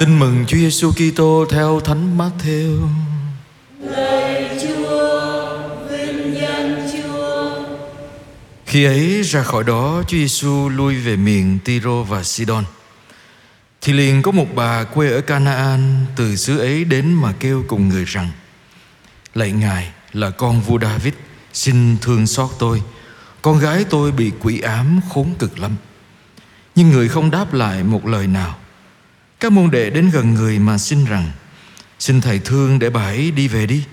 Tin mừng Chúa Giêsu Kitô theo Thánh Matthew. Lời Chúa, vinh danh Chúa. Khi ấy ra khỏi đó, Chúa Giêsu lui về miền Tiro và Sidon. Thì liền có một bà quê ở Canaan từ xứ ấy đến mà kêu cùng người rằng: Lạy Ngài là con vua David, xin thương xót tôi. Con gái tôi bị quỷ ám khốn cực lắm. Nhưng người không đáp lại một lời nào. Các môn đệ đến gần người mà xin rằng, Xin Thầy thương để bà ấy đi về đi,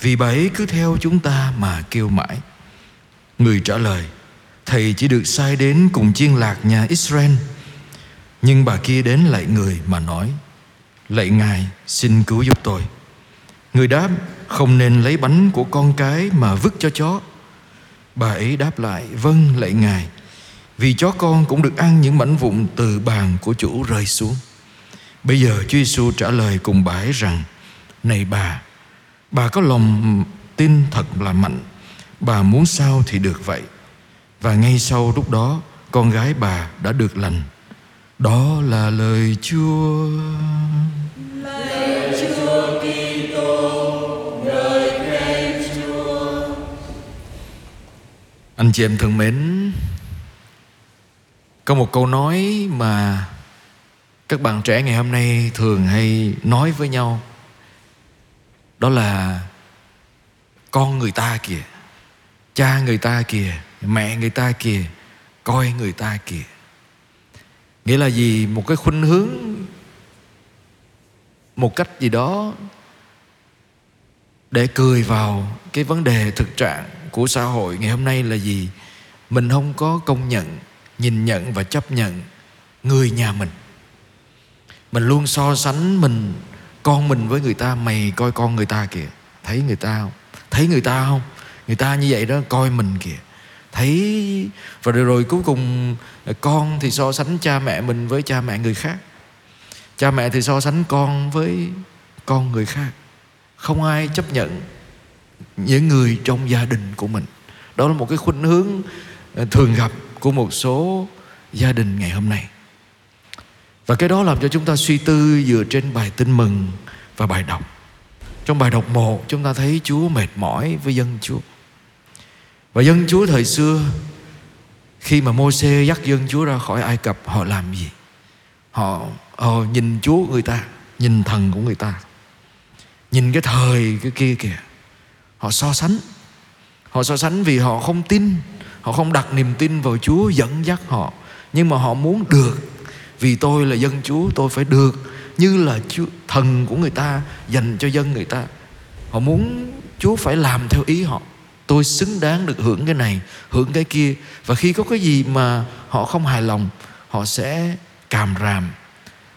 Vì bà ấy cứ theo chúng ta mà kêu mãi. Người trả lời, Thầy chỉ được sai đến cùng chiên lạc nhà Israel, Nhưng bà kia đến lại người mà nói, Lạy Ngài, xin cứu giúp tôi Người đáp, Không nên lấy bánh của con cái mà vứt cho chó Bà ấy đáp lại Vâng lạy Ngài, Vì chó con cũng được ăn những mảnh vụn từ bàn của chủ rơi xuống Bây giờ Chúa Giêsu trả lời cùng bà ấy rằng Này bà Bà có lòng tin thật là mạnh. Bà muốn sao thì được vậy. Và ngay sau lúc đó Con gái bà đã được lành. Đó là lời Chúa. Lạy Chúa Kitô, ngợi khen Chúa. Anh chị em thân mến Có một câu nói mà các bạn trẻ ngày hôm nay thường hay nói với nhau, Đó là Con người ta kìa, Cha người ta kìa, Mẹ người ta kìa, Coi người ta kìa. Nghĩa là gì? Một cái khuynh hướng, Một cách gì đó Để cười vào cái vấn đề thực trạng của xã hội ngày hôm nay là gì? Mình không có công nhận, nhìn nhận và chấp nhận người nhà mình mình luôn so sánh mình con mình với người ta mày coi con người ta kìa. Thấy người ta không? Thấy người ta không? Người ta như vậy đó coi mình kìa. Thấy và rồi, rồi cuối cùng con thì so sánh cha mẹ mình với cha mẹ người khác. Cha mẹ thì so sánh con với con người khác. Không ai chấp nhận những người trong gia đình của mình. Đó là một cái khuynh hướng ờ, thường gặp của một số gia đình ngày hôm nay và cái đó làm cho chúng ta suy tư dựa trên bài tin mừng và bài đọc. Trong bài đọc một chúng ta thấy Chúa mệt mỏi với dân Chúa. Và dân Chúa thời xưa khi mà Môi-se dắt dân Chúa ra khỏi Ai Cập họ làm gì? Họ, họ nhìn Chúa người ta nhìn thần của người ta. Nhìn cái thời cái kia kìa. Họ so sánh. Họ so sánh vì họ không tin họ không đặt niềm tin vào chúa dẫn dắt họ. Nhưng mà họ muốn được vì tôi là dân chúa tôi phải được như là chúa, thần của người ta dành cho dân người ta. Họ muốn chúa phải làm theo ý họ. Tôi xứng đáng được hưởng cái này hưởng cái kia. Và khi có cái gì mà họ không hài lòng họ sẽ càm ràm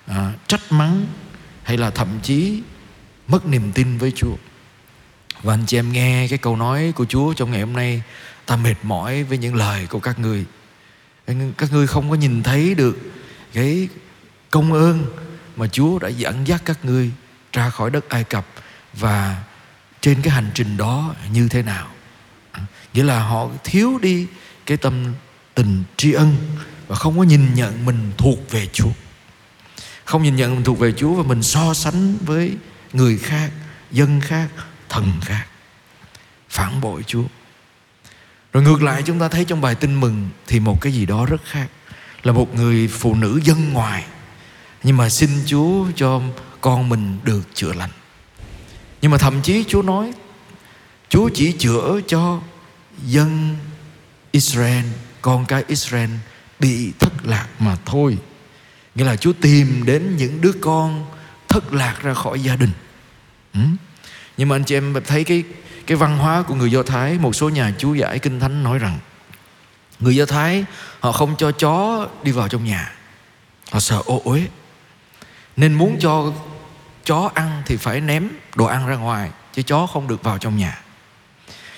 à, trách mắng hay là thậm chí mất niềm tin với chúa. Và anh chị em nghe cái câu nói của Chúa trong ngày hôm nay Ta mệt mỏi với những lời của các người Các ngươi không có nhìn thấy được cái công ơn Mà Chúa đã dẫn dắt các ngươi Ra khỏi đất Ai Cập Và trên cái hành trình đó như thế nào. Nghĩa là họ thiếu đi Cái tâm tình tri ân Và không có nhìn nhận mình thuộc về Chúa. Không nhìn nhận mình thuộc về Chúa Và mình so sánh với người khác, Dân khác, thần khác. Phản bội Chúa. Rồi ngược lại, chúng ta thấy trong bài tin mừng thì một cái gì đó rất khác là một người phụ nữ dân ngoài. Nhưng mà xin Chúa cho con mình được chữa lành. Nhưng mà thậm chí Chúa nói, Chúa chỉ chữa cho dân Israel, con cái Israel bị thất lạc mà thôi. Nghĩa là Chúa tìm đến những đứa con thất lạc ra khỏi gia đình. Ừ? nhưng mà anh chị em thấy cái cái văn hóa của người Do Thái, một số nhà chú giải kinh thánh nói rằng người Do Thái, họ không cho chó đi vào trong nhà. Họ sợ, ô, uế, nên muốn cho chó ăn thì phải ném đồ ăn ra ngoài, chứ chó không được vào trong nhà.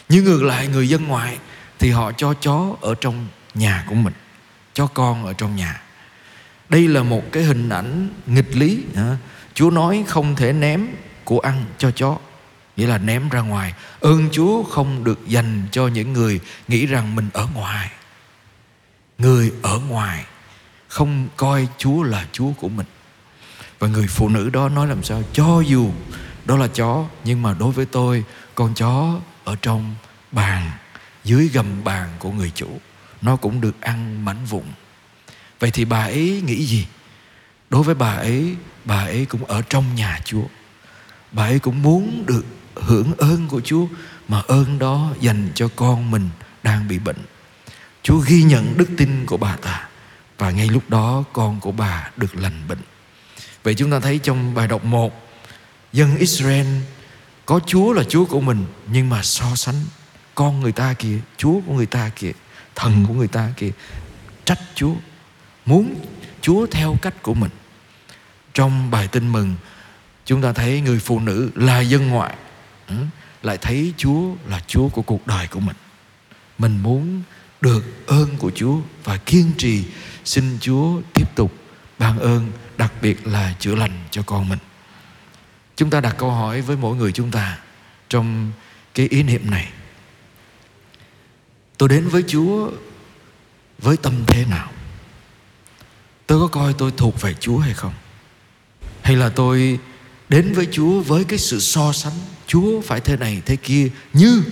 Nhưng ngược lại, người dân ngoại thì họ cho chó ở trong nhà của mình, cho con ở trong nhà. Đây là một cái hình ảnh nghịch lý Chúa nói không thể ném của ăn cho chó, nghĩa là ném ra ngoài. Ơn chúa không được dành cho những người nghĩ rằng mình ở ngoài người ở ngoài không coi chúa là chúa của mình. Và người phụ nữ đó nói làm sao? Cho dù đó là chó, nhưng mà đối với tôi, con chó ở trong bàn, dưới gầm bàn của người chủ, nó cũng được ăn mảnh vụn. Vậy thì bà ấy nghĩ gì? Đối với bà ấy bà ấy cũng ở trong nhà chúa. Bà ấy cũng muốn được hưởng ơn của chúa, mà ơn đó dành cho con mình đang bị bệnh chúa ghi nhận đức tin của bà ta, và ngay lúc đó con của bà được lành bệnh. Vậy chúng ta thấy trong bài đọc 1 dân Israel có Chúa là Chúa của mình, nhưng mà so sánh con người ta kìa, Chúa của người ta kìa, thần của người ta kìa, trách Chúa, muốn Chúa theo cách của mình. Trong bài tin mừng, chúng ta thấy người phụ nữ là dân ngoại ừ, lại thấy Chúa là Chúa của cuộc đời của mình. Mình muốn được ơn của Chúa và kiên trì xin Chúa tiếp tục ban ơn, đặc biệt là chữa lành cho con mình. Chúng ta đặt câu hỏi với mỗi người chúng ta trong cái ý niệm này. Tôi đến với chúa với tâm thế nào? Tôi có coi tôi thuộc về chúa hay không? Hay là tôi đến với chúa với cái sự so sánh, chúa phải thế này, thế kia như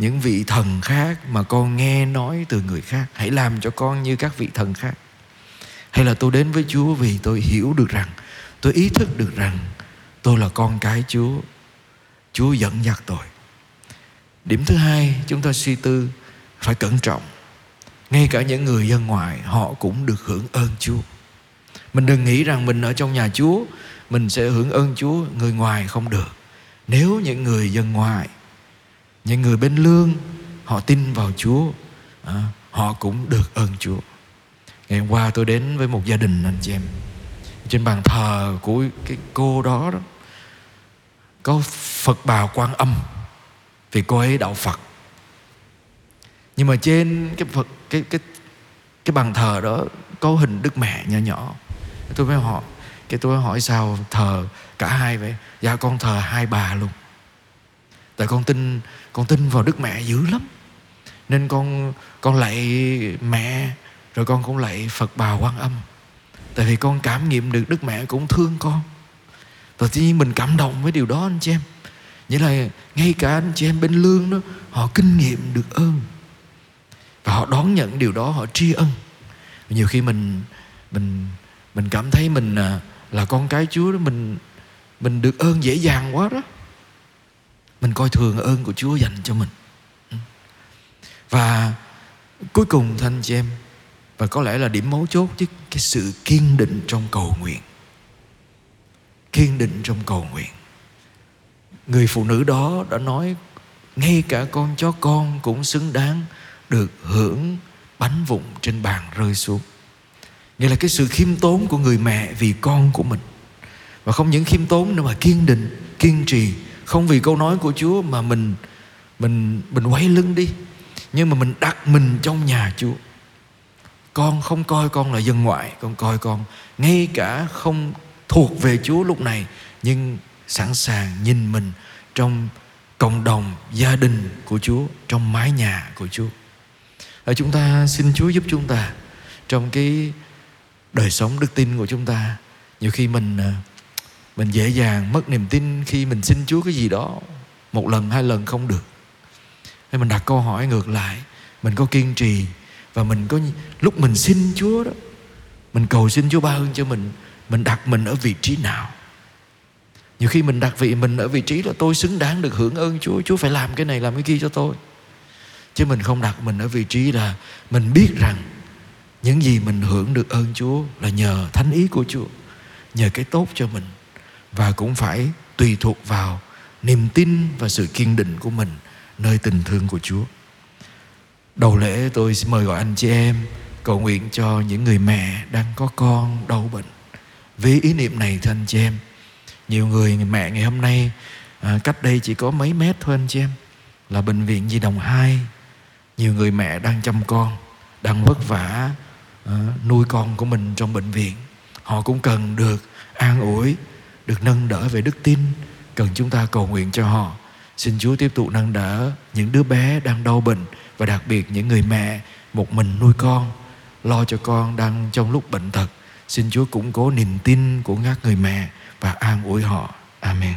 những vị thần khác mà con nghe nói từ người khác. Hãy làm cho con như các vị thần khác. Hay là tôi đến với chúa vì tôi hiểu được rằng, tôi ý thức được rằng tôi là con cái chúa. Chúa dẫn dắt tôi. Điểm thứ hai, chúng ta suy tư phải cẩn trọng. Ngay cả những người dân ngoài họ cũng được hưởng ơn chúa. Mình đừng nghĩ rằng mình ở trong nhà chúa, mình sẽ hưởng ơn chúa, người ngoài không được. Nếu những người dân ngoài những người bên lương họ tin vào chúa à, họ cũng được ơn chúa. Ngày hôm qua tôi đến với một gia đình anh chị em. Trên bàn thờ của cái cô đó đó có Phật bào quan âm vì cô ấy đạo Phật. Nhưng mà trên cái Phật cái cái cái bàn thờ đó có hình Đức Mẹ nhỏ nhỏ. Tôi mới hỏi cái tôi mới hỏi sao thờ cả hai vậy? Dạ con thờ hai bà luôn tại con tin con tin vào Đức Mẹ dữ lắm. Nên con con lạy mẹ rồi con cũng lạy Phật bà quan âm. Tại vì con cảm nghiệm được Đức Mẹ cũng thương con. Và tuy nhiên mình cảm động với điều đó anh chị em. Nghĩa là ngay cả anh chị em bên lương đó Họ kinh nghiệm được ơn. Và họ đón nhận điều đó Họ tri ân. Nhiều khi mình Mình mình cảm thấy mình là, là con cái Chúa đó Mình mình được ơn dễ dàng quá đó. Mình coi thường ơn của Chúa dành cho mình. Ừ. Và cuối cùng thanh chị em, Và có lẽ là điểm mấu chốt chứ, Cái sự kiên định trong cầu nguyện. Kiên định trong cầu nguyện. Người phụ nữ đó đã nói, ngay cả con chó con cũng xứng đáng được hưởng bánh vụn trên bàn rơi xuống. Nghĩa là cái sự khiêm tốn của người mẹ vì con của mình. Và không những khiêm tốn nữa mà kiên định, kiên trì không vì câu nói của Chúa mà mình mình mình quay lưng đi. Nhưng mà mình đặt mình trong nhà Chúa. Con không coi con là dân ngoại, con coi con ngay cả không thuộc về Chúa lúc này, nhưng sẵn sàng nhìn mình trong cộng đồng gia đình của Chúa, trong mái nhà của Chúa. Ở chúng ta xin Chúa giúp chúng ta trong cái đời sống đức tin của chúng ta. Nhiều khi mình à, mình dễ dàng mất niềm tin khi mình xin Chúa cái gì đó. Một lần, hai lần không được. Nên mình đặt câu hỏi ngược lại. Mình có kiên trì và mình có lúc mình xin Chúa đó, mình cầu xin Chúa ba ơn cho mình mình đặt mình ở vị trí nào? Nhiều khi mình đặt vị mình ở vị trí là tôi xứng đáng được hưởng ơn Chúa. Chúa phải làm cái này, làm cái kia cho tôi. Chứ mình không đặt mình ở vị trí là Mình biết rằng Những gì mình hưởng được ơn Chúa Là nhờ thánh ý của Chúa, Nhờ cái tốt cho mình. Và cũng phải tùy thuộc vào Niềm tin và sự kiên định của mình Nơi tình thương của Chúa. Đầu lễ tôi xin mời gọi anh chị em Cầu nguyện cho những người mẹ Đang có con đau bệnh. Với ý niệm này thưa anh chị em nhiều người mẹ ngày hôm nay à, cách đây chỉ có mấy mét thôi anh chị em là bệnh viện Di Đồng 2 nhiều người mẹ đang chăm con đang vất vả à, nuôi con của mình trong bệnh viện. Họ cũng cần được an ủi được nâng đỡ về đức tin, cần chúng ta cầu nguyện cho họ. Xin Chúa tiếp tục nâng đỡ những đứa bé đang đau bệnh và đặc biệt những người mẹ một mình nuôi con, lo cho con đang trong lúc bệnh tật. Xin Chúa củng cố niềm tin của các người mẹ và an ủi họ. Amen.